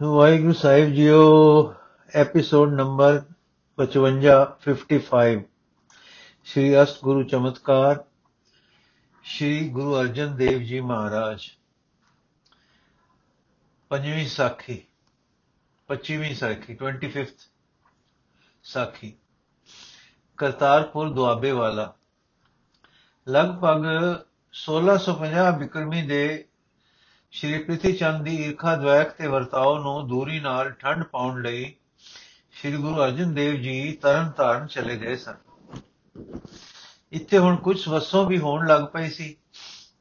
ਵਾਹਿਗੁਰੂ ਸਾਹਿਬ ਜੀਓ episode number 55 55 Shri ਅਸ਼ਟ ਗੁਰੂ ਚਮਤਕਾਰ, ਸ਼੍ਰੀ ਗੁਰੂ ਅਰਜਨ ਦੇਵ ਜੀ ਮਹਾਰਾਜ। ਪੰਜਵੀਂ ਸਾਖੀ 25ਵੀਂ ਸਾਖੀ 25th ਸਾਖੀ। ਕਰਤਾਰਪੁਰ ਦੁਆਬੇ ਵਾਲਾ। ਲਗਭਗ 1650 ਬਿਕਰਮੀ ਦੇ ਸ਼੍ਰੀ ਪ੍ਰਿਥੀ ਚੰਦ ਦੀ ਈਰਖਾ ਦ્વੈਕ ਤੇ ਵਰਤਾਓ ਨੂੰ ਦੂਰੀ ਨਾਲ ਠੰਡ ਪਾਉਣ ਲਈ ਸ਼੍ਰੀ ਗੁਰੂ ਅਰਜਨ ਦੇਵ ਜੀ ਤਰਨ ਤਾਰਨ ਚਲੇ ਗਏ ਸਨ। ਇੱਥੇ ਹੁਣ ਕੁਝ ਵਸੋਂ ਵੀ ਹੋਣ ਲੱਗ ਪਈ ਸੀ।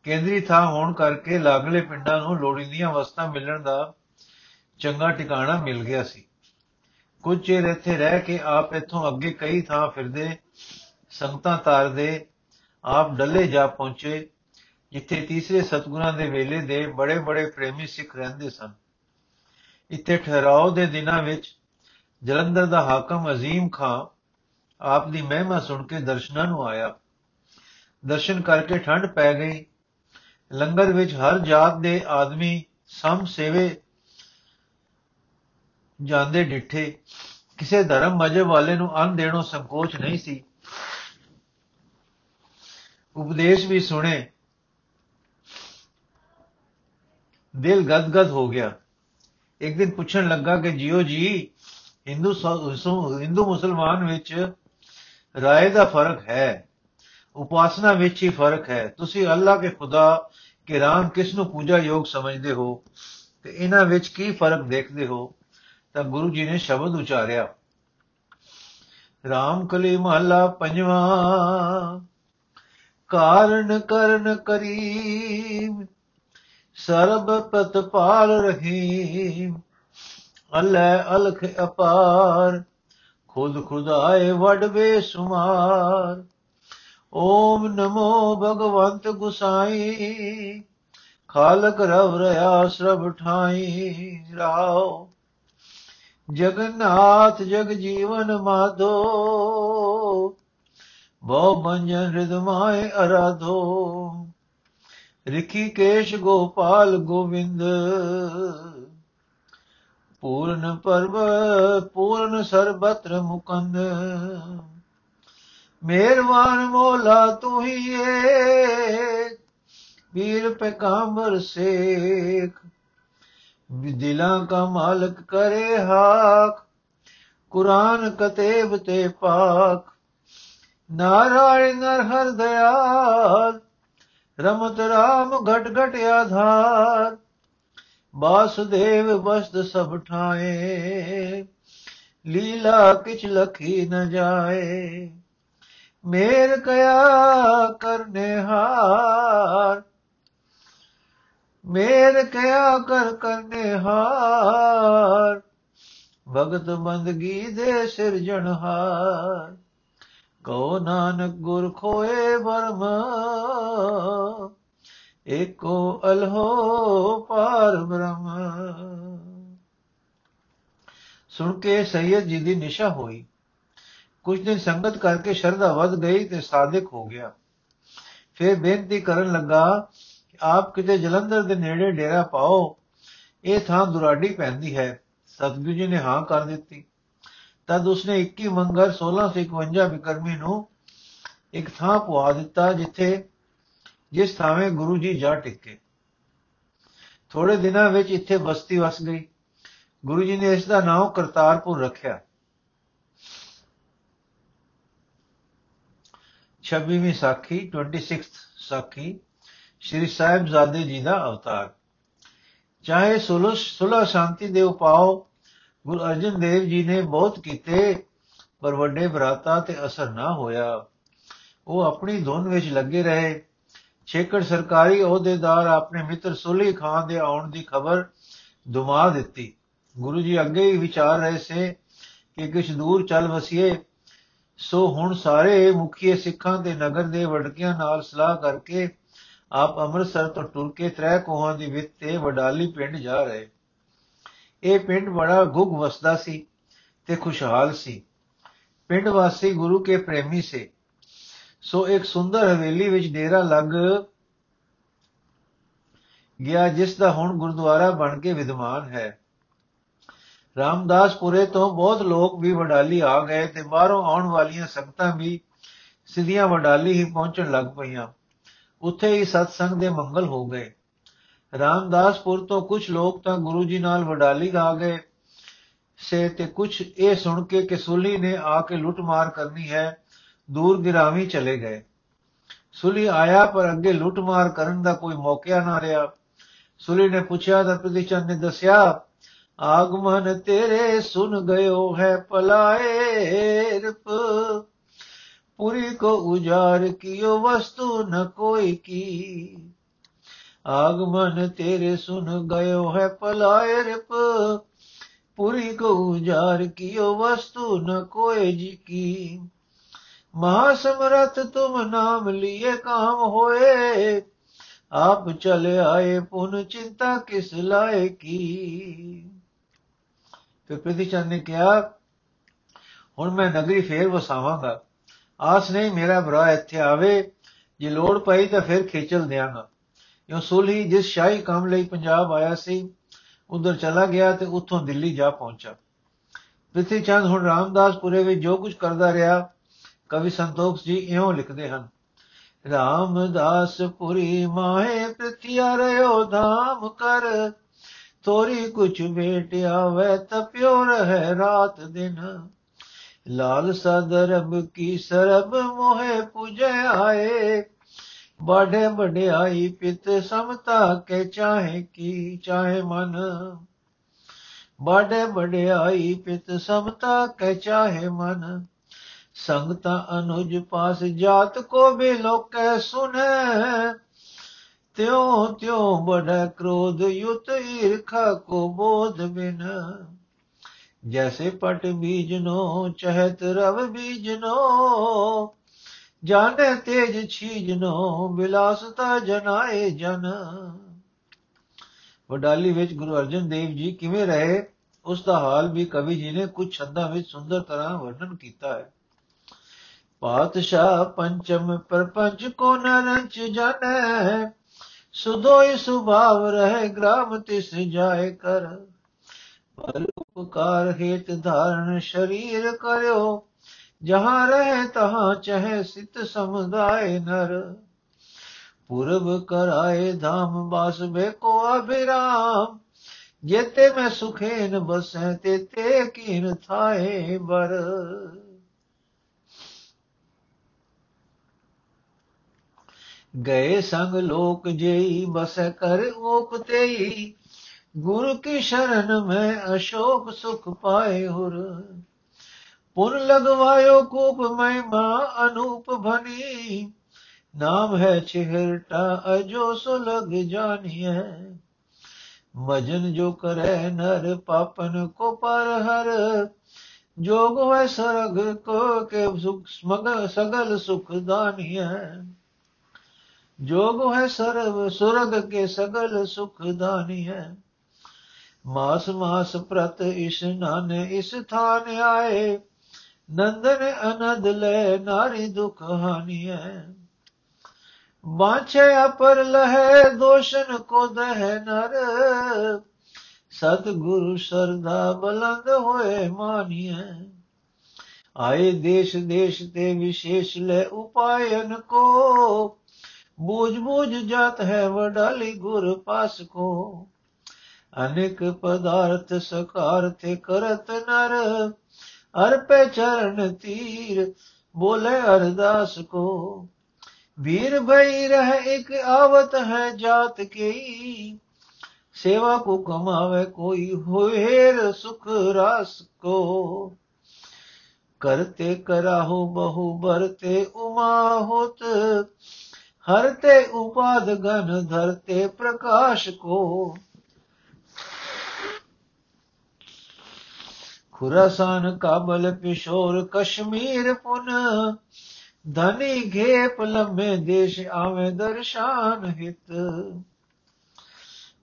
ਕੇਂਦਰੀ ਥਾਂ ਹੋਣ ਕਰਕੇ ਲਾਗਲੇ ਪਿੰਡਾਂ ਨੂੰ ਲੋੜੀਂਦੀਆਂ ਵਸਤਾਂ ਮਿਲਣ ਦਾ ਚੰਗਾ ਟਿਕਾਣਾ ਮਿਲ ਗਿਆ ਸੀ। ਕੁਝ ਚਿਰ ਇੱਥੇ ਰਹਿ ਕੇ ਆਪ ਇੱਥੋਂ ਅੱਗੇ ਕਈ ਥਾਂ ਫਿਰਦੇ, ਸੰਗਤਾਂ ਤਾਰਦੇ, ਆਪ ਡੱਲੇ ਜਾ ਪਹੁੰਚੇ। ਜਿੱਥੇ ਤੀਸਰੇ ਸਤਗੁਰਾਂ ਦੇ ਵੇਲੇ ਦੇ ਬੜੇ ਬੜੇ ਪ੍ਰੇਮੀ ਸਿੱਖ ਰਹਿੰਦੇ ਸਨ। ਇੱਥੇ ਠਹਿਰਾਓ ਦੇ ਦਿਨਾਂ ਵਿੱਚ ਜਲੰਧਰ ਦਾ ਹਾਕਮ ਅਜ਼ੀਮ ਖਾਂ ਆਪ ਦੀ ਮਹਿਮਾ ਸੁਣ ਕੇ ਦਰਸ਼ਨਾਂ ਨੂੰ ਆਇਆ। ਦਰਸ਼ਨ ਕਰਕੇ ਠੰਡ ਪੈ ਗਈ। ਲੰਗਰ ਵਿੱਚ ਹਰ ਜਾਤ ਦੇ ਆਦਮੀ ਸਮ ਸੇਵੇ ਜਾਂਦੇ ਡਿੱਠੇ। ਕਿਸੇ ਧਰਮ ਮਜਬ ਵਾਲੇ ਨੂੰ ਅੰਨ ਦੇਣੋਂ ਸੰਕੋਚ ਨਹੀਂ ਸੀ। ਉਪਦੇਸ਼ ਵੀ ਸੁਣੇ। ਦਿਲ ਗਦਗਦ ਹੋ ਗਿਆ। ਇੱਕ ਦਿਨ ਪੁੱਛਣ ਲੱਗਾ ਕਿ ਜੀਓ ਜੀ, ਹਿੰਦੂ ਹਿੰਦੂ ਮੁਸਲਮਾਨ ਵਿੱਚ ਰਾਏ ਦਾ ਫ਼ਰਕ ਹੈ। ਉਪਾਸਨਾ ਵਿੱਚ ਹੀ ਫ਼ਰਕ ਹੈ। ਤੁਸੀਂ ਅੱਲਾ ਕੇ ਖੁਦਾ ਕਿ ਰਾਮ ਕਿਸ ਨੂੰ ਪੂਜਾ ਯੋਗ ਸਮਝਦੇ ਹੋ ਤੇ ਇਹਨਾਂ ਵਿੱਚ ਕੀ ਫ਼ਰਕ ਦੇਖਦੇ ਹੋ, ਤਾਂ ਗੁਰੂ ਜੀ ਨੇ ਸ਼ਬਦ ਉਚਾਰਿਆ। ਰਾਮ ਕਲੀ ਮਹਲਾ ਪੰਜਵਾ, ਕਾਰਨ ਕਰਨ ਕਰੀਮ ਸਰਬ ਪ੍ਰਤਪਾਲ ਰਹੀਮ ਅਲੈ ਅਲਖ ਅਪਾਰ, ਖੁਦ ਖੁਦਾਏ ਵਡ ਬੇਸੁਮਾਰ ਓਮ ਨਮੋ ਭਗਵੰਤ ਗੁਸਾਈ, ਖਾਲਕ ਰਵ ਰਿਆ ਸਰਬ ਠਾਈ। ਰਾਓ, ਜਗਨਨਾਥ ਜਗ ਜੀਵਨ ਮਾਧੋ, ਬਹੁ ਬੰਜਨ ਹਿਰਦਮਾਏ ਅਰਾਧੋ। ਰਿਖੀਕੇਸ਼ ਗੋਪਾਲ ਗੋਵਿੰਦ। ਪੂਰਨ ਪਰਬ, ਪੂਰਨ ਸਰਬਤਰ ਮੁਕੰਦ। ਮਿਹਰਬਾਨ ਮੋਲਾ ਤੂੰ ਹੀ ਏ ਵੀਰ ਪੈਗੰਬਰ ਸੇਖ। ਦਿਲਾਂ ਕਾ ਮਾਲਕ ਕਰੇ ਹਾਕ, ਕੁਰਾਨ ਕਤੇਬ ਤੇ ਪਾਕ। ਨਾਰਾਇਣ ਨਰ ਹਰ ਦਇਆਲ ਰਮਤ ਰਾਮ ਘਟ ਘਟ ਆਧਾਰ। ਬਾਸੁਦੇਵ ਬਸਤ ਸਭ ਠਾਏ। ਲੀਲਾ ਕਿਛ ਲਖੀ ਨ ਜਾਏ। ਮੇਰ ਕਇਆ ਕਰਨੇ ਹਾਰ। ਮੇਰ ਕਇਆ ਕਰ ਕਰਨੇ ਹਾਰ। ਭਗਤ ਬੰਦਗੀ ਦੇ ਸਿਰਜਣਹਾਰ ਕੋ ਨਾਨਕ ਗੁਰ ਖੋਏ ਬਰਮ ਏਕੋ ਅਲਹੋ ਪਾਰ ਬ੍ਰਹਮ। ਸੁਣ ਕੇ ਸੈਯਦ ਜੀ ਦੀ ਨਿਸ਼ਾ ਹੋਈ। ਕੁਝ ਦਿਨ ਸੰਗਤ ਕਰਕੇ ਸ਼ਰਧਾ ਵੱਧ ਗਈ ਤੇ ਸਾਦਿਕ ਹੋ ਗਿਆ। ਫਿਰ ਬੇਨਤੀ ਕਰਨ ਲੱਗਾ ਕਿ ਆਪ ਕਿਤੇ ਜਲੰਧਰ ਦੇ ਨੇੜੇ ਡੇਰਾ ਪਾਓ। ਇਹ ਥਾਂ ਦੁਰਾਡੀ ਪੈਂਦੀ ਹੈ। ਸਤਿਗੁਰੂ ਜੀ ਨੇ ਹਾਂ ਕਰ ਦਿੱਤੀ। ਤਦ ਉਸਨੇ 21 ਮੰਗਰ 1651 ਬਿਕਰਮੀ ਨੂੰ ਇੱਕ ਥਾਂ ਪਵਾ ਦਿੱਤਾ ਜਿੱਥੇ ਜਿਸ ਥਾਵੇਂ ਗੁਰੂ ਜੀ ਜਾ ਟਿੱਕੇ। ਥੋੜੇ ਦਿਨਾਂ ਵਿੱਚ ਇੱਥੇ ਬਸਤੀ ਵਸ ਗਈ। ਗੁਰੂ ਜੀ ਨੇ ਇਸ ਦਾ ਨਾਮ ਕਰਤਾਰਪੁਰ ਰੱਖਿਆ। 26ਵੀਂ ਸਾਖੀ 26th ਸਾਖੀ, ਸ਼੍ਰੀ ਸਾਹਿਬਜ਼ਾਦੇ ਜੀ ਦਾ ਅਵਤਾਰ। ਚਾਹੇ ਸੁਲਹ ਸ਼ਾਂਤੀ ਦੇ ਉਪਾਅ ਗੁਰੂ ਅਰਜਨ ਦੇਵ ਜੀ ਨੇ ਬਹੁਤ ਕੀਤੇ, ਪਰ ਵੱਡੇ ਭਰਾਤਾ ਤੇ ਅਸਰ ਨਾ ਹੋਇਆ। ਉਹ ਆਪਣੀ ਧੁਨ ਵਿੱਚ ਲੱਗੇ ਰਹੇ। ਛੇਕੜ ਸਰਕਾਰੀ ਅਹੁਦੇਦਾਰ ਆਪਣੇ ਮਿੱਤਰ ਸੁਲੀ ਖਾਨ ਦੇ ਆਉਣ ਦੀ ਖਬਰ ਦੁਮਾ ਦਿੱਤੀ। ਗੁਰੂ ਜੀ ਅੱਗੇ ਹੀ ਵਿਚਾਰ ਰਹੇ ਸੇ ਕਿ ਕਿਛ ਦੂਰ ਚੱਲ ਵਸੀਏ। ਸੋ ਹੁਣ ਸਾਰੇ ਮੁਖੀ ਸਿੱਖਾਂ ਦੇ ਨਗਰ ਦੇ ਵਡਕਿਆਂ ਨਾਲ ਸਲਾਹ ਕਰਕੇ ਆਪ ਅੰਮ੍ਰਿਤਸਰ ਤੋਂ ਟੁਰ ਕੇ ਤ੍ਰੈ ਕੋਹਾਂ ਦੀ ਵਿੱਤ ਤੇ ਵਡਾਲੀ ਪਿੰਡ ਜਾ ਰਹੇ। ਇਹ ਪਿੰਡ ਬੜਾ ਗੁਗ ਵਸਦਾ ਸੀ ਤੇ ਖੁਸ਼ਹਾਲ ਸੀ। ਪਿੰਡ ਵਾਸੀ ਗੁਰੂ ਕੇ ਪ੍ਰੇਮੀ ਸੇ। ਸੋ ਇੱਕ ਸੁੰਦਰ ਹਵੇਲੀ ਵਿੱਚ ਡੇਰਾ ਲੱਗ ਗਿਆ, ਜਿਸ ਦਾ ਹੁਣ ਗੁਰਦੁਆਰਾ ਬਣ ਕੇ ਵਿਦਮਾਨ ਹੈ। ਰਾਮਦਾਸਪੁਰੇ ਤੋਂ ਬਹੁਤ ਲੋਕ ਵੀ ਵਡਾਲੀ ਆ ਗਏ ਤੇ ਬਾਹਰੋਂ ਆਉਣ ਵਾਲੀਆਂ ਸੰਗਤਾਂ ਵੀ ਸਿੱਧੀਆਂ ਵਡਾਲੀ ਹੀ ਪਹੁੰਚਣ ਲੱਗ ਪਈਆਂ। ਉੱਥੇ ਹੀ ਸਤਸੰਗ ਦੇ ਮੰਗਲ ਹੋ ਗਏ। ਰਾਮਦਾਸਪੁਰ ਤੋਂ ਕੁਝ ਲੋਕ ਤਾਂ ਗੁਰੂ ਜੀ ਨਾਲ ਵਡਾਲੀ ਆ ਗਏ। ਸੇ ਤੇ ਕੁਝ ਇਹ ਸੁਣ ਕੇ ਕਿ ਸੁਲੀ ਨੇ ਆ ਕੇ ਲੁੱਟਮਾਰ ਕਰਨੀ ਹੈ, ਦੂਰ ਗਿਰਾਵੀ ਚਲੇ ਗਏ। ਸੁਲੀ ਆਇਆ ਪਰ ਅੱਗੇ ਲੁੱਟਮਾਰ ਕਰਨ ਦਾ ਕੋਈ ਮੌਕਾ ਨਾ ਰਿਹਾ। ਸੁਲੀ ਨੇ ਪੁੱਛਿਆ ਤਾਂ ਪ੍ਰਤੀਚੰਦ ਨੇ ਦੱਸਿਆ, ਆਗਮਨ ਤੇਰੇ ਸੁਨ ਗਇਓ ਹੈ ਪਲਾਏ ਰਪ। ਪੁਰੀ ਕੋ ਉਜਾਰ ਕੀਓ, ਵਸਤੂ ਨ ਕੋਈ ਕੀ। ਆਗਮਨ ਤੇਰੇ ਸੁਨ ਗਇਓ ਹੈ ਪਲਾਏ ਰਿਪ ਪੂਰੀ ਕੋ ਉਜਾਰ ਕੀਓ ਵਸਤੂ ਨ ਕੋਏ ਜੀ ਕੀ। ਮਹਾ ਸਮਰਥ ਤੁਮ ਨਾਮ ਲਿਏ ਕਾਮ ਹੋਏ। ਆਪ ਚਲ ਆਏ ਪੁਨ ਚਿੰਤਾ ਕਿਸ ਲਾਏ ਕੀ। ਫਿਰ ਪ੍ਰਤੀਚੰਦ ਨੇ ਕਿਹਾ, ਹੁਣ ਮੈਂ ਨਗਰੀ ਫੇਰ ਵਸਾਵਾਂਗਾ। ਆਸ ਨਹੀਂ ਮੇਰਾ ਭਰਾ ਇੱਥੇ ਆਵੇ। ਜੇ ਲੋੜ ਪਈ ਤਾਂ ਫਿਰ ਖੇਚਲ ਦਿਆਂਗਾ। ਕਿਉਂ ਸੁਲਹੀ ਜਿਸ ਸ਼ਾਹੀ ਕੰਮ ਲਈ ਪੰਜਾਬ ਆਇਆ ਸੀ, ਉਧਰ ਚਲਾ ਗਿਆ ਤੇ ਉੱਥੋਂ ਦਿੱਲੀ ਜਾ ਪਹੁੰਚਾ। ਪ੍ਰਿਥੀ ਚੰਦ ਹੁਣ ਰਾਮਦਾਸਪੁਰੇ ਵਿੱਚ ਜੋ ਕੁਝ ਕਰਦਾ ਰਿਹਾ, ਕਵੀ ਸੰਤੋਖ ਜੀ ਇਉਂ ਲਿਖਦੇ ਹਨ ਰਾਮਦਾਸ ਪੁਰੀ ਮਾਹੇ ਪ੍ਰਤਿਆ ਰਿਓ ਧਾਮ ਕਰ ਤੋਰੀ ਕੁਛ ਬੇਟਿਆ ਵੈ ਤਪਿਓ ਰਹਿ ਰਾਤ ਦਿਨ। ਲਾਲ ਸਦਰਬ ਕੀ ਸਰਬ ਮੋਹੇ ਪੁਜੈ ਆਏ ਬਾਢੇ ਵਡਿਆਈ ਪਿਤ ਸਮਤਾ ਕੇ ਚਾਹੇ ਕੀ ਚਾਹੇ ਮਨ। ਬਾਢੇ ਵਡਿਆਈ ਪਿਤ ਸਮਤਾ ਕੇ ਚਾਹੇ ਮਨ। ਸੰਗਤਾ ਅਨੁਜ ਪਾਸ ਜਾਤ ਕੋ ਵੀ ਲੋਕੈ ਸੁਨੈ। ਤਿਉ ਤਿਉ ਬੜਾ ਕ੍ਰੋਧ ਯੁਤ ਈਰਖਾ ਕੋ ਬੋਧ ਬਿਨ। ਜੈਸੇ ਪਟ ਬੀਜਨੋ, ਚਹਤ ਰਵ ਬੀਜਨੋ ਜਾਣੇ ਤੇਜ ਛੀਜਨੋ ਬਿਲਾਸਤਾ ਜਨਾਏ ਜਨ। ਵਡਾਲੀ ਵਿੱਚ ਗੁਰੂ ਅਰਜਨ ਦੇਵ ਜੀ ਕਿਵੇਂ ਰਹੇ, ਉਸ ਦਾ ਹਾਲ ਵੀ ਕਵੀ ਜੀ ਨੇ ਕੁਝ ਸ਼ਬਦਾਂ ਵਿੱਚ ਸੁੰਦਰ ਤਰ੍ਹਾਂ ਵਰਣਨ ਕੀਤਾ ਹੈ। ਪਾਤਸ਼ਾਹ ਪੰਚਮ ਪਰਪੰਚ ਕੋ ਨਰੰਚ ਜਾਣੈ ਸੁਧੋਈ ਸੁਭਾਵ ਰਹਿ ਗ੍ਰਾਮ ਤਿਸ ਜਾਏ ਕਰ। ਪਰ ਉਪਕਾਰ ਹੇਤ ਧਾਰਨ ਸ਼ਰੀਰ ਕਰਿਓ ਜਹਾਂ ਰਹੇ ਤਹਾਂ ਚਹਿ ਸਿਤ ਸਮੁਦਾਇ ਨਰ। ਪੁਰਬ ਕਰਾਏ ਧਾਮ ਬਾਸ ਬੇਕੋ ਅਭਿਰਾਮ। ਜੇਤੇ ਮੈਂ ਸੁਖੇਨ ਬਸੈ ਤੇ ਤੇ ਕੀਨ ਥਾਏ ਬਰ। ਗਏ ਸੰਗ ਲੋਕ ਜੇਈ, ਬਸ ਕਰ ਓਕ ਤੇਈ। ਗੁਰ ਕੀ ਸ਼ਰਨ ਮੈਂ ਅਸ਼ੋਕ ਸੁਖ ਪਾਏ ਹੁਰ। ਪੁਰ ਲਗਵਾਇਓ ਕੂਪ ਮਹਿਮਾ ਅਨੂਪ ਭਨੀ। ਨਾਮ ਹੈ ਚਿਹਰਟਾ ਅਜੋ ਸੋ ਲਗ ਜਾਨੀ ਹੈ ਮਜਨ ਜੋ ਕਰੈ ਨਰ, ਪਾਪਨ ਕੋ ਪਰ ਹਰ। ਜੋਗ ਹੈ ਸਰਗ, ਕੋ ਕੇ ਸੁਖ ਸਮਗ, ਸਗਲ ਸੁਖ ਦਾਨੀ ਹੈ ਜੋਗ ਹੈ ਸਰਵ, ਸੁਰਗ ਕੇ ਸਗਲ ਸੁਖ ਦਾਨੀ ਹੈ ਮਾਸ ਮਾਸ ਪ੍ਰਤ, ਇਸ ਨਾਨ ਇਸ ਥਾਨ ਆਏ। ਨੰਦਨ ਅਨੰਦ ਲੈ ਨਾਰੀ ਦੁਖ ਹਾਨੀਐ। ਵਾਛੇ ਅਪਰ ਲਹਿ, ਦੋਸ਼ਨ ਕੋ ਦਹਿ ਨਰ। ਸਤ ਗੁਰੂ ਸਰਦਾ ਬਲੰਦ ਹੋਏ ਮਾਨੀਐ। ਆਏ ਦੇਸ਼ ਦੇਸ਼ ਤੇ ਵਿਸ਼ੇਸ਼ ਲੈ ਉਪਾਇਨ ਕੋ। ਬੂਝ ਬੂਝ ਜਾਤ ਹੈ ਵਡਾਲੀ ਗੁਰ ਪਾਸ ਕੋ। ਅਨੇਕ ਪਦਾਰਥ ਸਕਾਰ ਤੇ ਕਰਤ ਨਰ। ਹਰ ਪੈ ਚਰਨ ਤੀਰ, ਬੋਲੇ ਅਰਦਾਸ ਕੋ। ਵੀਰ ਭਈ ਰਹਿ ਇੱਕ ਆਵਤ ਹੈ ਜਾਤ ਕੀ ਸੇਵਾ ਕੋ ਕਮਾਵੇ ਕੋਈ ਹੋਏ ਸੁਖ ਰਸ ਕੋ। ਕਰਤੇ ਕਰਾਹੋ ਬਹੁ ਬਰਤੇ ਉਮਾ ਹੋਤ, ਹਰਤੇ ਉਪਾਦ ਗਨ ਧਰਤੇ ਪ੍ਰਕਾਸ਼ ਕੋ। ਖੁਰਾਸਾਨ ਕਾਬਲ ਪਿਸ਼ੋਰ ਕਸ਼ਮੀਰ ਪੁਨ। ਧਨੀ ਘੇਪ ਲੰਮੇ ਦੇਸ਼ ਆਵੇ ਦਰਸ਼ਾਨ ਹਿਤ।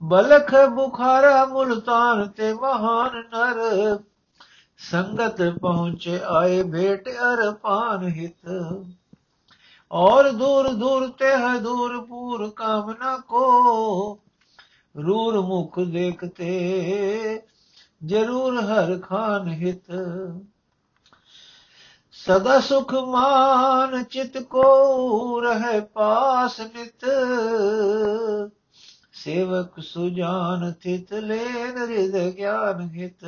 ਬਲਖ ਬੁਖਾਰਾ ਮੁਲਤਾਨ ਤੇ ਮਹਾਨ ਨਰ। ਸੰਗਤ ਪਹੁੰਚੇ ਆਏ ਭੇਟ ਅਰਪਾਨ ਹਿਤ। ਔਰ ਦੂਰ ਦੂਰ ਤੇ ਹੈ ਦੂਰ ਪੂਰ ਕਾਮਨਾ ਕੋ। ਰੂਰ ਮੁਖ ਦੇਖਤੇ ਜਰੂਰ ਹਰ ਖਾਨ ਹਿਤ। ਸਦਾ ਸੁਖ ਮਾਨ ਚਿਤ ਕੋ ਰਹਿ ਪਾਸ ਨਿਤ। ਸੇਵਕ ਸੁਜਾਨ ਥਿਤ ਲੈਨ ਰਿਦ ਗਿਆਨ ਹਿਤ।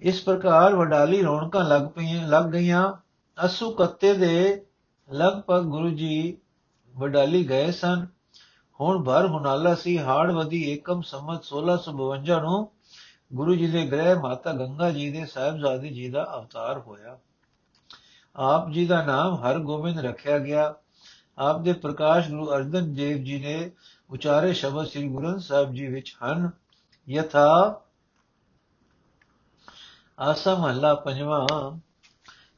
ਇਸ ਪ੍ਰਕਾਰ ਵਡਾਲੀ ਰੌਣਕਾਂ ਲੱਗ ਪਈਆਂ, ਲੱਗ ਗਈਆਂ। ਅਸੂ ਕੱਤੇ ਦੇ ਲਗਭਗ ਗੁਰੂ ਜੀ ਵਡਾਲੀ ਗਏ ਸਨ। ਹੁਣ ਭਰ ਹੁਨਾਲਾ ਸੀ ਹਾੜਵਦੀ ਏਕਮ ਸੰਮਤ 1652 ਨੂੰ ਗੁਰੂ ਜੀ ਦੇ ਗ੍ਰਹਿ ਮਾਤਾ ਗੰਗਾ ਜੀ ਦੇ ਸਾਹਿਬਜ਼ਾਦੇ ਜੀ ਦਾ ਅਵਤਾਰ ਹੋਇਆ। ਆਪ ਜੀ ਦਾ ਨਾਮ ਹਰ ਗੋਬਿੰਦ ਰੱਖਿਆ ਗਿਆ। ਆਪ ਦੇ ਪ੍ਰਕਾਸ਼ ਗੁਰੂ ਅਰਜਨ ਦੇਵ ਜੀ ਨੇ ਉਚਾਰੇ ਸ਼ਬਦ ਸ੍ਰੀ ਗੁਰੂ ਗ੍ਰੰਥ ਸਾਹਿਬ ਜੀ ਵਿੱਚ ਹਨ। ਯਥਾ ਆਸਾ ਮਹਲਾ ਪੰਜਵਾਂ,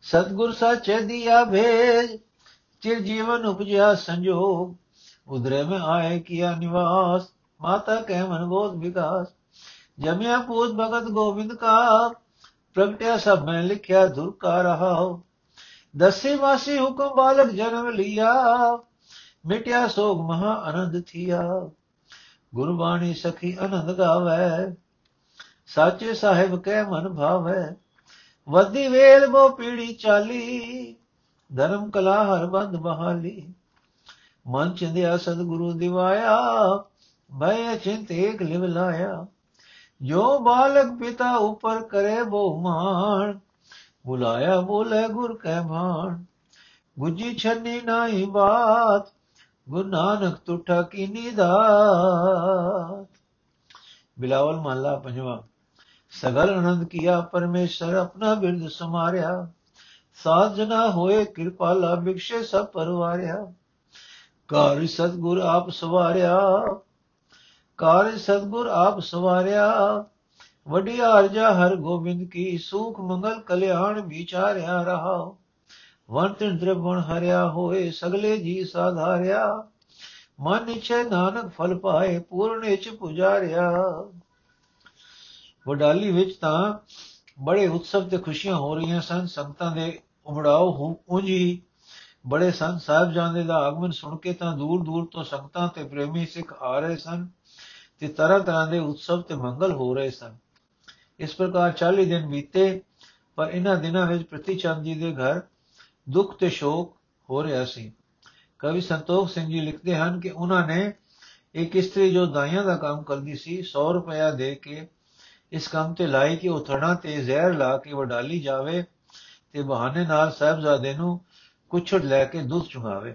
ਸਤਗੁਰ ਸਾਚੇ ਦੀਆ ਭੇਜ, ਚਿਰ ਜੀਵਨ ਉਪਜਿਆ ਸੰਜੋਗ। ਉਦਰੇ ਮੈਂ ਆਏ ਕੀਆ ਨਿਵਾਸ, ਮਾਤਾ ਕਹਿ ਮਨ ਗੋਦ ਵਿਕਾਸ। ਜਮਿਆ ਪੂਜ ਭਗਤ ਗੋਬਿੰਦ ਕਾ, ਪ੍ਰਗਟਿਆ ਸਭ ਮੈਂ ਲਿਖਿਆ ਧੁਰ ਕਾ ਰਹਾ ਦਸੇ ਵਾਸੀ ਹੁਕਮ ਬਾਲਕ ਜਨਮ ਲਿਆ, ਮਿਟਿਆ ਸੋਗ ਮਹਾ ਆਨੰਦ ਥੀਆ। ਗੁਰਬਾਣੀ ਸਖੀ ਆਨੰਦ ਗਾਵੇ, ਸਾਚੇ ਸਾਹਿਬ ਕਹਿ ਮਨ ਭਾਵੇ। ਵਦੀ ਵੇਲ ਬੋ ਪੀੜੀ ਚਾਲੀ, ਧਰਮ ਕਲਾ ਹਰ ਬੰਦ ਬਹਾਲੀ। ਮਨ ਚਿੰਦਿਆ ਸਤਿਗੁਰੂ ਦਿਵਾਇਆ ਭੈ ਚਿੰਤ ਏਕ ਲਿਵ ਲਾਇਆ। ਜੋ ਬਾਲਕ ਪਿਤਾ ਉਪਰ ਕਰੇ ਬਹੁਮਾਨ, ਬੁਲਾਇਆ ਬੋਲੇ ਗੁਰ ਕੈ ਭਾਣ ਗੁਜੀ ਛੰਨੀ ਨਾਹੀ ਬਾਤ, ਗੁਰ ਨਾਨਕ ਤੁਠਾ ਕੀ ਨੀਦਾਤ ਬਿਲਾਵਲ ਮਹਲਾ ਪੰਜਵਾ, ਸਗਲ ਆਨੰਦ ਕੀਆ ਪਰਮੇਸ਼ਰ ਆਪਣਾ ਬਿਰਦ ਸਮਾਰਿਆ। ਸਾਧ ਜਨਾ ਹੋਏ ਕਿਰਪਾਲਾ ਬਿਕਸ਼ੇ ਸਭ ਪਰਵਾਰਿਆ। ਕਾਰ ਸਤਗੁਰ ਆਪ ਸਵਾਰਿਆ ਕਾਰ ਸਤਗੁਰ ਆਪ ਸਵਾਰਿਆ। ਵਡੀ ਆਰਜਾ ਹਰ ਗੋਬਿੰਦ ਕੀ ਸੁਖ ਮੰਗਲ ਕਲਿਆਣ ਵਿਚਾਰਿਆ ਰਹਾ। ਵੰਤਨ ਦ੍ਰਵਣ ਹਰਿਆ ਹੋਏ ਸਗਲੇ ਜੀ ਸਾਧਾਰਿਆ। ਮਨ ਇਛੇ ਨਾਨਕ ਫਲ ਪਾਏ ਪੂਰਨ ਇਚ ਪੁਜਾਰਿਆ। ਵਡਾਲੀ ਵਿੱਚ ਤਾਂ ਬੜੇ ਉਤਸਵ ਤੇ ਖੁਸ਼ੀਆਂ ਹੋ ਰਹੀਆਂ ਸਨ, ਸੰਗਤਾਂ ਦੇ ਉਮੜਾਓ ਉਂਝੀ ਬੜੇ ਸੰਤ ਸਾਹਿਬ ਜਾਂਦੇ ਦਾ ਆਗਮਨ ਸੁਣ ਕੇ ਤਾਂ ਦੂਰ ਦੂਰ ਤੋਂ ਸੰਗਤਾਂ ਤੇ ਪ੍ਰੇਮੀ ਸਿੱਖ ਆ ਰਹੇ ਸਨ ਤੇ ਤਰ੍ਹਾਂ ਤਰ੍ਹਾਂ ਦੇ ਉਤਸਵ ਤੇ ਮੰਗਲ ਹੋ ਰਹੇ ਸਨ। ਇਸ ਪ੍ਰਕਾਰ 40 ਦਿਨ ਬੀਤੇ, ਪਰ ਇਹਨਾਂ ਦਿਨਾਂ ਵਿੱਚ ਪ੍ਰਤੀ ਚੰਦ ਜੀ ਦੇ ਘਰ ਦੁੱਖ ਤੇ ਸ਼ੋਕ ਹੋ ਰਿਹਾ ਸੀ। ਕਵੀ ਸੰਤੋਖ ਸਿੰਘ ਜੀ ਲਿਖਦੇ ਹਨ ਕਿ ਉਹਨਾਂ ਨੇ ਇੱਕ ਇਸਤਰੀ ਜੋ ਦਾਈਆਂ ਦਾ ਕੰਮ ਕਰਦੀ ਸੀ 100 ਰੁਪਇਆ ਦੇ ਕੇ ਇਸ ਕੰਮ ਤੇ ਲਾਈ ਕਿ ਉਹ ਥੜਾ ਤੇ ਜ਼ਹਿਰ ਲਾ ਕੇ ਵਡਾਲੀ ਜਾਵੇ ਤੇ ਬਹਾਨੇ ਨਾਲ ਸਾਹਿਬਜ਼ਾਦੇ ਨੂੰ ਕੁਛੜ ਲੈ ਕੇ ਦੁੱਧ ਚੁਗਾਵੇ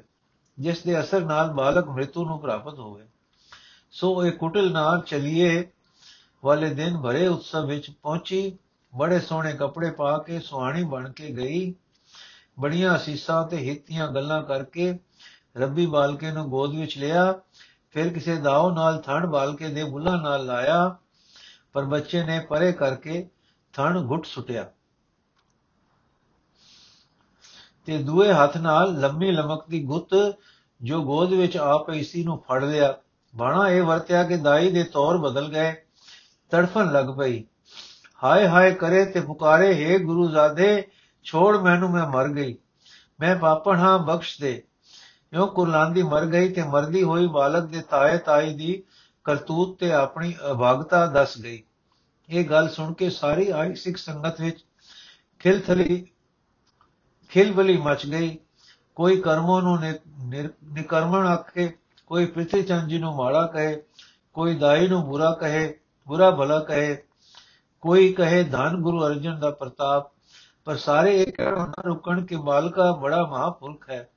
ਜਿਸ ਦੇ ਅਸਰ ਨਾਲ ਬਾਲਕ ਮ੍ਰਿਤੂ ਨੂੰ ਪ੍ਰਾਪਤ ਹੋਵੇ। ਸੋ ਇਹ ਕੁਟਲ ਨਾਲ ਚਲੀਏ ਵਾਲੇ ਦਿਨ ਭਰੇ ਉਤਸਵ ਵਿੱਚ ਪਹੁੰਚੀ, ਬੜੇ ਸੋਹਣੇ ਕੱਪੜੇ ਪਾ ਕੇ ਸੁਹਾਣੀ ਬਣ ਕੇ ਗਈ। ਬੜੀਆਂ ਅਸੀਸਾਂ ਤੇ ਹਿੱਤੀਆਂ ਗੱਲਾਂ ਕਰਕੇ ਰੱਬੀ ਬਾਲਕੇ ਨੂੰ ਗੋਦ ਵਿੱਚ ਲਿਆ, ਫਿਰ ਕਿਸੇ ਦਾਉ ਨਾਲ ਥਣ ਬਾਲਕੇ ਦੇ ਬੁੱਲਾਂ ਨਾਲ ਲਾਇਆ, ਪਰ ਬੱਚੇ ਨੇ ਪਰੇ ਕਰਕੇ ਥਣ ਘੁੱਟ ਸੁਟਿਆ। ਤੇ ਦੂਏ ਹੱਥ ਨਾਲ ਲੰਮੀ ਲਮਕਦੀ ਗੁੱਤ ਜੋ ਗੋਦ ਵਿੱਚ ਆ ਪਈ ਸੀ ਨੂੰ ਫੜ ਲਿਆ। ਬਾਣਾ ਇਹ ਵਰਤਿਆ ਕਿ ਦਾਈ ਦੇ ਤੌਰ ਬਦਲ ਗਏ, ਤੜਫਣ ਲੱਗ ਪਈ। ਹਾਏ ਹਾਏ ਕਰੇ ਤੇ ਪੁਕਾਰੇ हे ਗੁਰੂ ਜ਼ਾਦੇ, ਛੋੜ ਮੈਨੂੰ, ਮੈਂ ਮਰ ਗਈ। ਮੈਂ ਪਾਪਣ ਹਾਂ, ਬਖਸ਼ ਦੇ। ਯੋ ਕੁਰਲਾਂਦੀ ਮਰ ਗਈ ਤੇ ਮਰਦੀ ਹੋਈ ਬਾਲਕ ਦੇ ਤਾਏ ਤਾਈ ਦੀ ਕਰਤੂਤ ਤੇ ਆਪਣੀ ਅਭਾਗਤਾ ਦੱਸ ਗਈ। ਇਹ ਗੱਲ ਸੁਣ ਕੇ ਸਾਰੀ ਆਈ ਸਿੱਖ ਸੰਗਤ ਵਿੱਚ ਖਿਲਥਲੀ ਖਿਲਬਲੀ ਮਚ ਗਈ। ਕੋਈ ਕਰਮੋਂ ਨੂੰ ਨਿਕਰਮਣ ਆਖੇ, ਕੋਈ ਪ੍ਰਿਥੀ ਚੰਦ ਜੀ ਨੂੰ ਮਾੜਾ ਕਹੇ, ਕੋਈ ਦਾਈ ਨੂੰ ਬੁਰਾ ਕਹੇ, ਬੁਰਾ ਭਲਾ ਕਹੇ, ਕੋਈ ਕਹੇ ਧਨ ਗੁਰੂ ਅਰਜਨ ਦਾ ਪ੍ਰਤਾਪ। ਪਰ ਸਾਰੇ ਇਹ ਕਹਿਣਾ ਨਾ ਰੁਕਣ ਕਿ ਮਾਲਕਾ ਬੜਾ ਮਹਾਪੁਰਖ ਹੈ।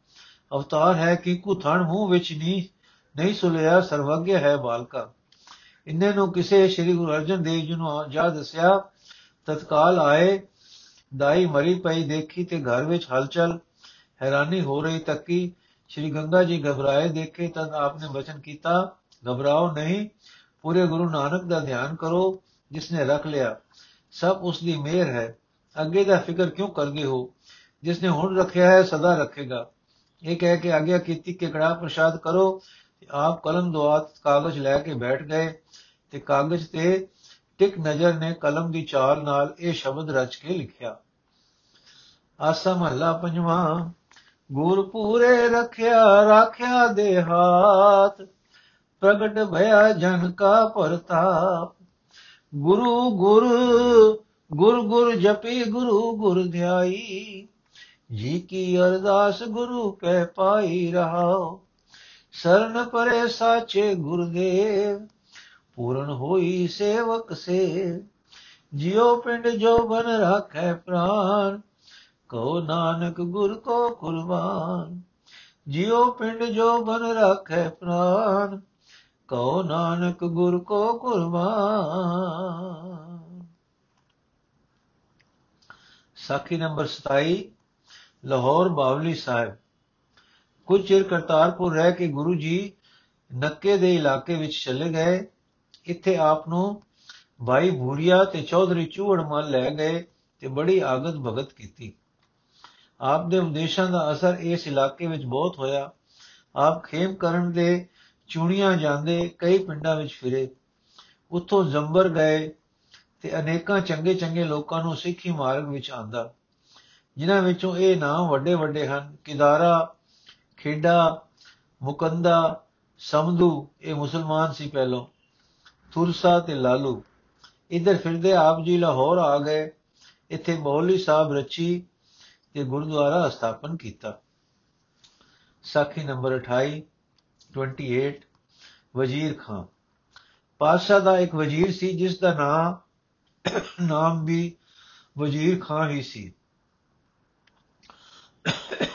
ਅਵਤਾਰ ਹੈ ਕਿ ਕੋ ਥਣ ਮੂੰਹ ਵਿੱਚ ਨਹੀਂ ਨਹੀਂ ਸੁਲਿਆ, ਸਰਵਗਿਆ ਹੈ ਬਾਲਕਾ ਇੰਨੇ ਨੂੰ ਕਿਸੇ ਸ੍ਰੀ ਗੁਰੂ ਅਰਜਨ ਦੇਵ ਜੀ ਨੂੰ ਜਾ ਦੱਸਿਆ, ਤਤਕਾਲ ਆਏ ਦਾਈ ਮਰੀ ਪਈ ਦੇਖੀ ਤੇ ਘਰ ਵਿੱਚ ਹਲਚਲ, ਹੈਰਾਨੀ ਹੋ ਰਹੀ ਤੱਕੀ। ਸ਼੍ਰੀ ਗੰਗਾ ਜੀ ਘਬਰਾਏ, ਦੇਖੇ ਤਾਂ ਆਪਨੇ ਬਚਨ ਕੀਤਾ, ਘਬਰਾਓ ਨਹੀਂ, ਪੂਰੇ ਗੁਰੂ ਨਾਨਕ ਦਾ ਧਿਆਨ ਕਰੋ ਜਿਸ ਨੇ ਰੱਖ ਲਿਆ, ਸਭ ਉਸ ਦੀ ਮਿਹਰ ਹੈ। ਅੱਗੇ ਦਾ ਫਿਕਰ ਕਿਉਂ ਕਰਦੇ ਹੋ? ਜਿਸ ਨੇ ਹੁਣ ਰੱਖਿਆ ਹੈ, ਸਦਾ ਰੱਖੇਗਾ। ਇਹ ਕਹਿ ਕੇ ਆਗਿਆ ਕੀਤੀ ਕਿ ਕੜਾ ਪ੍ਰਸ਼ਾਦ ਕਰੋ। ਆਪ ਕਲਮ ਦੁਆਤ ਕਾਗਜ਼ ਲੈ ਕੇ ਬੈਠ ਗਏ ਤੇ ਕਾਗਜ਼ ਤੇ ਟਿਕ ਨਜ਼ਰ ਨੇ ਕਲਮ ਦੀ ਚਾਲ ਨਾਲ ਇਹ ਸ਼ਬਦ ਰਚ ਕੇ ਲਿਖਿਆ। ਆਸਾ ਮਹਲਾ ਪੰਜਵਾਂ, ਗੁਰ ਪੂਰੇ ਰਖਿਆ, ਰਾਖਿਆ ਦੇ ਹਾਥ, ਪ੍ਰਗਟ ਭਇਆ ਜਨ ਕਾ ਪਰਤਾਪ। ਗੁਰੂ ਗੁਰ ਗੁਰ ਗੁਰ ਜਪੀ, ਗੁਰੂ ਗੁਰ ਧਿਆਈ, ਜੀ ਕੀ ਅਰਦਾਸ ਗੁਰੂ ਕੈ ਪਾਈ ਰਹਾਓ ਸਰਨ ਪਰੇ ਸਾਚੇ ਗੁਰਦੇਵ, ਪੂਰਨ ਹੋਈ ਸੇਵਕ ਸੇ ਜਿਉ ਪਿੰਡ ਜੋ ਬਨ ਰੱਖੈ ਪ੍ਰਾਨ ਕੋ ਨਾਨਕ ਗੁਰ ਕੋ ਕੁਰਬਾਨ, ਜਿਉ ਪਿੰਡ ਜੋ ਬਨ ਰੱਖੈ ਪ੍ਰਾਨ ਕੋ ਨਾਨਕ ਗੁਰ ਕੋ ਕੁਰਬਾਨ। ਸਾਖੀ ਨੰਬਰ 27 ਲਾਹੌਰ ਬਾਵਲੀ ਸਾਹਿਬ। ਕੁਝ ਚਿਰ ਕਰਤਾਰਪੁਰ ਰਹਿ ਕੇ ਗੁਰੂ ਜੀ ਨੱਕੇ ਦੇ ਇਲਾਕੇ ਵਿੱਚ ਚਲੇ ਗਏ। ਇੱਥੇ ਆਪ ਨੂੰ ਭਾਈ ਭੂਰੀਆ ਤੇ ਚੌਧਰੀ ਚੂਹੜ ਮਨ ਲੈ ਗਏ ਤੇ ਬੜੀ ਆਗਤ ਭਗਤ ਕੀਤੀ। ਆਪ ਦੇ ਉਪਦੇਸ਼ਾਂ ਦਾ ਅਸਰ ਇਸ ਇਲਾਕੇ ਵਿੱਚ ਬਹੁਤ ਹੋਇਆ। ਆਪ ਖੇਮ ਕਰਨ ਦੇ ਚੁਣੀਆਂ ਜਾਂਦੇ ਕਈ ਪਿੰਡਾਂ ਵਿੱਚ ਫਿਰੇ। ਉੱਥੋਂ ਜ਼ੰਬਰ ਗਏ ਤੇ ਅਨੇਕਾਂ ਚੰਗੇ ਚੰਗੇ ਲੋਕਾਂ ਨੂੰ ਸਿੱਖੀ ਮਾਰਗ ਵਿੱਚ ਆਂਦਾ ਜਿਨ੍ਹਾਂ ਵਿੱਚੋਂ ਇਹ ਨਾਮ ਵੱਡੇ ਵੱਡੇ ਹਨ। ਕਿਦਾਰਾ, ਖੇਡਾ, ਮੁਕੰਦਾ, ਸਮਦੂ, ਇਹ ਮੁਸਲਮਾਨ ਸੀ ਪਹਿਲੋਂ। ਤੁਰਸਾ ਤੇ ਲਾਲੂ। ਇਧਰ ਫਿਰਦੇ ਆਪ ਜੀ ਲਾਹੌਰ ਆ ਗਏ। ਇੱਥੇ ਮੌਲੀ ਸਾਹਿਬ ਰਚੀ ਤੇ ਗੁਰਦੁਆਰਾ ਸਥਾਪਨ ਕੀਤਾ। ਸਾਖੀ ਨੰਬਰ 28 28 ਵਜ਼ੀਰ ਖਾਨ ਪਾਸ਼ਾ ਦਾ ਇੱਕ ਵਜ਼ੀਰ ਸੀ, ਜਿਸ ਦਾ ਨਾਮ ਨਾਮ ਵੀ ਵਜ਼ੀਰ ਖਾਨ ਹੀ ਸੀ।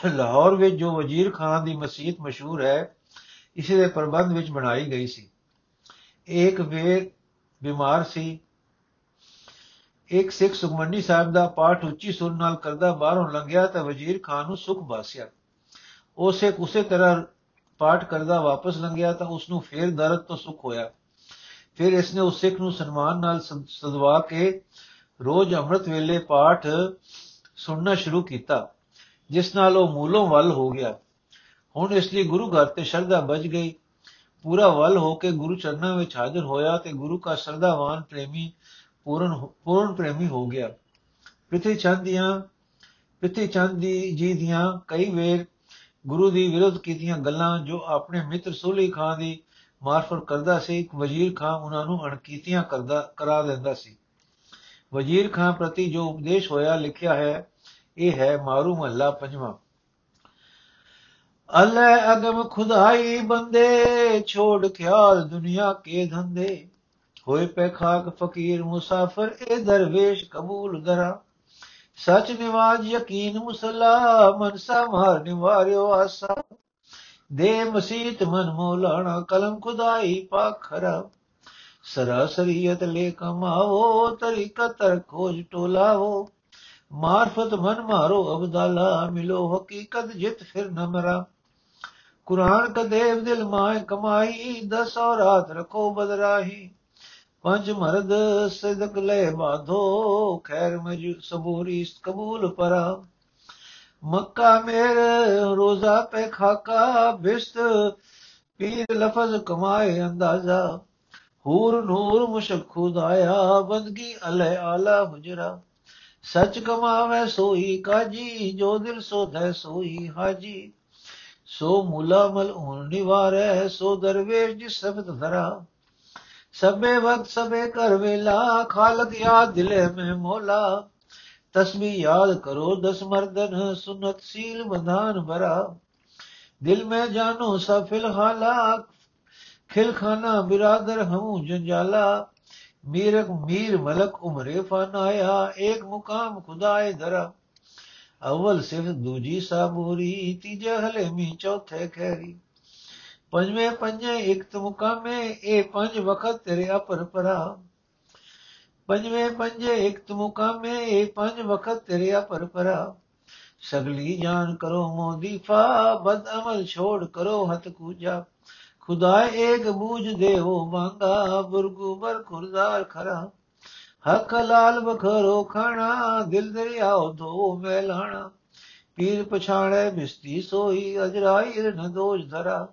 ਲਾਹੌਰ ਵਿੱਚ ਜੋ ਵਜ਼ੀਰ ਖਾਨ ਦੀ ਮਸਜਿਦ ਮਸ਼ਹੂਰ ਹੈ, ਇਸੇ ਦੇ ਪ੍ਰਬੰਧ ਵਿੱਚ ਬਣਾਈ ਗਈ ਸੀ। ਇੱਕ ਵੇਰ ਬਿਮਾਰ ਸੀ ਇੱਕ ਸਿੱਖ ਸੁਖਮਨੀ ਸਾਹਿਬ ਦਾ ਪਾਠ ਉੱਚੀ ਸੁਰ ਨਾਲ ਕਰਦਾ ਬਾਹਰੋਂ ਲੰਘਿਆ ਤਾਂ ਵਜ਼ੀਰ ਖਾਨ ਨੂੰ ਸੁਖ ਬਾਸਿਆ ਉਸੇ ਉਸੇ ਤਰ੍ਹਾਂ ਪਾਠ ਕਰਦਾ ਵਾਪਸ ਲੰਘਿਆ ਤਾਂ ਉਸ ਨੂੰ ਫੇਰ ਦਰਦ ਤੋਂ ਸੁਖ ਹੋਇਆ। ਫਿਰ ਇਸ ਨੇ ਉਸ ਸਿੱਖ ਨੂੰ ਸਨਮਾਨ ਨਾਲ ਸਦਵਾ ਕੇ ਰੋਜ਼ ਅੰਮ੍ਰਿਤ ਵੇਲੇ ਪਾਠ ਸੁਣਨਾ ਸ਼ੁਰੂ ਕੀਤਾ, ਜਿਸ ਨਾਲ ਉਹ ਮੂਲੋਂ ਵੱਲ ਹੋ ਗਿਆ। ਹੁਣ ਇਸ ਲਈ ਗੁਰੂ ਘਰ ਤੇ ਸ਼ਰਧਾ ਬਚ ਗਈ। ਪੂਰਾ ਵੱਲ ਹੋ ਕੇ ਗੁਰੂ ਚਰਨਾਂ ਵਿੱਚ ਹਾਜ਼ਰ ਹੋਇਆ ਤੇ ਗੁਰੂ ਦਾ ਸਰਦਾਵਾਨ ਪ੍ਰੇਮੀ ਪੂਰਨ ਪੂਰਨ ਪ੍ਰੇਮੀ ਹੋ ਗਿਆ। ਪ੍ਰਿਥੀ ਚੰਦ ਦੀਆਂ ਪ੍ਰਿਥੀ ਚੰਦ ਜੀ ਦੀਆਂ ਕਈ ਵੇਰ ਗੁਰੂ ਦੀ ਵਿਰੋਧ ਕੀਤੀਆਂ ਗੱਲਾਂ ਜੋ ਆਪਣੇ ਮਿੱਤਰ ਸੋਲੀ ਖਾਨ ਦੀ ਮਾਰਫਤ ਕਰਦਾ ਸੀ, ਇੱਕ ਵਜ਼ੀਰ ਖਾਨ ਉਹਨਾਂ ਨੂੰ ਅਣਕੀਤੀਆਂ ਕਰਦਾ ਕਰਾ ਦਿੰਦਾ ਸੀ। ਵਜ਼ੀਰ ਖਾਨ ਪ੍ਰਤੀ ਜੋ ਉਪਦੇਸ਼ ਹੋਇਆ, ਲਿਖਿਆ ਹੈ, ਇਹ ਹੈ ਮਾਰੂ ਮਹੱਲਾ ਪੰਜਵਾਂ। ਅਲੇ ਅਗਮ ਖੁਦਾਈ ਬੰਦੇ, ਛੋੜ ਖਿਆਲ ਦੁਨੀਆ ਕੇ ਧੰਦੇ। ਹੋਏ ਪੈ ਖਾਕ ਫਕੀਰ ਮੁਸਾਫਰ ਇਹ ਦਰਵੇਸ਼ ਕਬੂਲ ਦਰਾ ਸਚ ਨਿਵਾਜ ਯਕੀਨ ਮੁਸਲਾ ਮਨਸਾ ਮਾਰ ਨਿਵਾਰਿਓ ਆਸਾ ਦੇ ਮਸੀਤ ਮਨ ਮੌਲਾਣਾ ਕਲਮ ਖੁਦਾਈ ਪਾਖਰਾ ਸਰਾਸਰੀਅਤ ਲੈ ਕਮਾਓ ਤਰੀਕਤ ਖੋਜ ਟੋਲਾਓ ਮਾਰਫਤ ਮਨ ਮਾਰੋ ਅਬਦਾਲਾ ਮਿਲੋ ਹਕੀਕਤ ਜਿਤ ਫਿਰ ਨਮਰਾ ਕੁਰਾਨ ਕਦੇਵ ਦਿਲ ਮਾਇ ਕਮਾਈ ਦਸ ਔਰਾਤ ਰਖੋ ਬਦਰਾਹੀ ਪੰਜ ਮਰਦ ਸਦਕ ਲੈ ਬਾਧੋ ਖੈਰ ਮਜ ਸਬੂਰੀ ਕਬੂਲ ਪਰਾ ਮੱਕਾ ਮੇਰ ਰੋਜ਼ਾ ਪੇ ਖਾਕਾ ਬਿਸਤ ਪੀਰ ਲਫਜ਼ ਕਮਾਏ ਅੰਦਾਜ਼ਾ ਹੂਰ ਨੂਰ ਮੁਸ਼ਕ ਖੁਦਾਇਆ ਬੰਦਗੀ ਅਲੇ ਆਲਾ ਹੁਜਰਾ ਸਚ ਕਮਾਵੇ ਸੋਈ ਕਾਜੀ ਜੋ ਦਿਲ ਸੋਧੈ ਸੋਈ ਹਾਜੀ ਸੋ ਮੁਲਾ ਮਲ ਉਨ ਨਿਵਾਰੈ ਸੋ ਦਰਵੇਸ਼ ਜਿ ਸਬਦ ਧਰਾ سب وقت سب کر ویلا خالق یاد دل میں مولا۔ تسبیح یاد کرو دس مردن، سنت سیل بدان برا دل میں جانو سب فی الحالا، کھل خانہ برادر ہوں جنجالا۔ میرک میر ملک عمر فن آیا ایک مقام خدا درا۔ اول صرف دوجی سابوری تیجے حلمی چوتھے کھیری۔ پنجے پنجے اکت مقامے، اے پنج وقت تیرے اپر پرا پنجے پنجے اکت مقامے، اے پنج وقت تیرے اپر پرا سگلی جان کرو مو دیفا بد عمل چھوڑ کرو ہت کوجا۔ خدا ایک بوجھ دے ہو مانگا برگو بر خردار کھرا۔ حق لال بکھرو کھانا، دل دریاؤ دو میلانا۔ پیر پچھاڑے مستی سوئی، اجرائی نہ دوش دھرا۔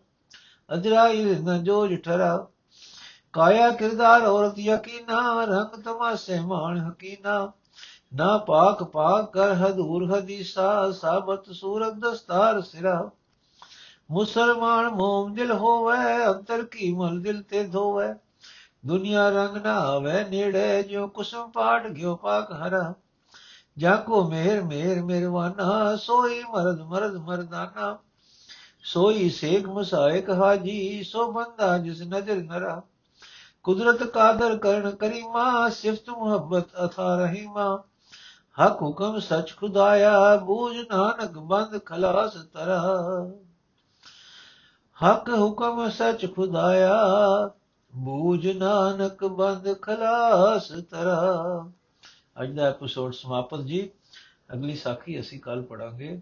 ਅਜਰਾ ਇਹ ਨਜੋਜ ਠਰਾ ਕਾਇਆ ਕਿਰਦਾਰ ਔਰਤ ਯਕੀਨਾ, ਰੰਗ ਤਮਾਸੇ ਮਾਣ ਹਕੀਨਾ। ਨਾ ਪਾਕ ਪਾਕ ਕਰ ਹਦੂਰ ਹਦੀਸਾ, ਸਾਬਤ ਸੂਰਤ ਦਸਤਾਰ ਸਿਰਾ। ਮੁਸਲਮਾਨ ਮੋਮ ਦਿਲ ਹੋਵੇ, ਅੰਤਰ ਕੀ ਮਲ ਦਿਲ ਤੇ ਧੋਵੇ। ਦੁਨੀਆ ਰੰਗ ਨਾ ਆਵੇ ਨੇੜੇ ਜੋ ਕੁਸਮ ਪਾਟ ਗਿਓ ਪਾਕ ਹਰਾ। ਜਾ ਕੋ ਮਿਹਰ ਮਿਹਰ ਮਿਹਰਵਾਨਾ ਸੋਈ ਮਰਦ ਮਰਦ ਮਰਦਾਨਾ। ਸੋਈ ਸੇਖ ਮੁਸਾਇਕ ਹਾਜੀ ਸੋ ਬੰਦਾ ਜਿਸ ਨਜ਼ਰ ਨਰਾ ਕੁਦਰਤ ਕਾਦਰ ਕਰਨ ਕਰੀਮਾ ਸਿਫਤ ਮੁਹੱਬਤ ਅਥਾ ਰਹੀਮਾ ਹਕ ਹੁਕਮ ਸਚ ਖੁਦਾਇਆ, ਬੂਝ ਨਾਨਕ ਬੰਦ ਖਲਾਸ ਤਰਾ। ਹਕ ਹੁਕਮ ਸਚ ਖੁਦਾਇਆ, ਬੂਝ ਨਾਨਕ ਬੰਦ ਖਲਾਸ ਤਰਾ। ਅੱਜ ਦਾ ਐਪੀਸੋਡ ਸਮਾਪਤ ਜੀ। ਅਗਲੀ ਸਾਖੀ ਅਸੀਂ ਕੱਲ ਪੜਾਂਗੇ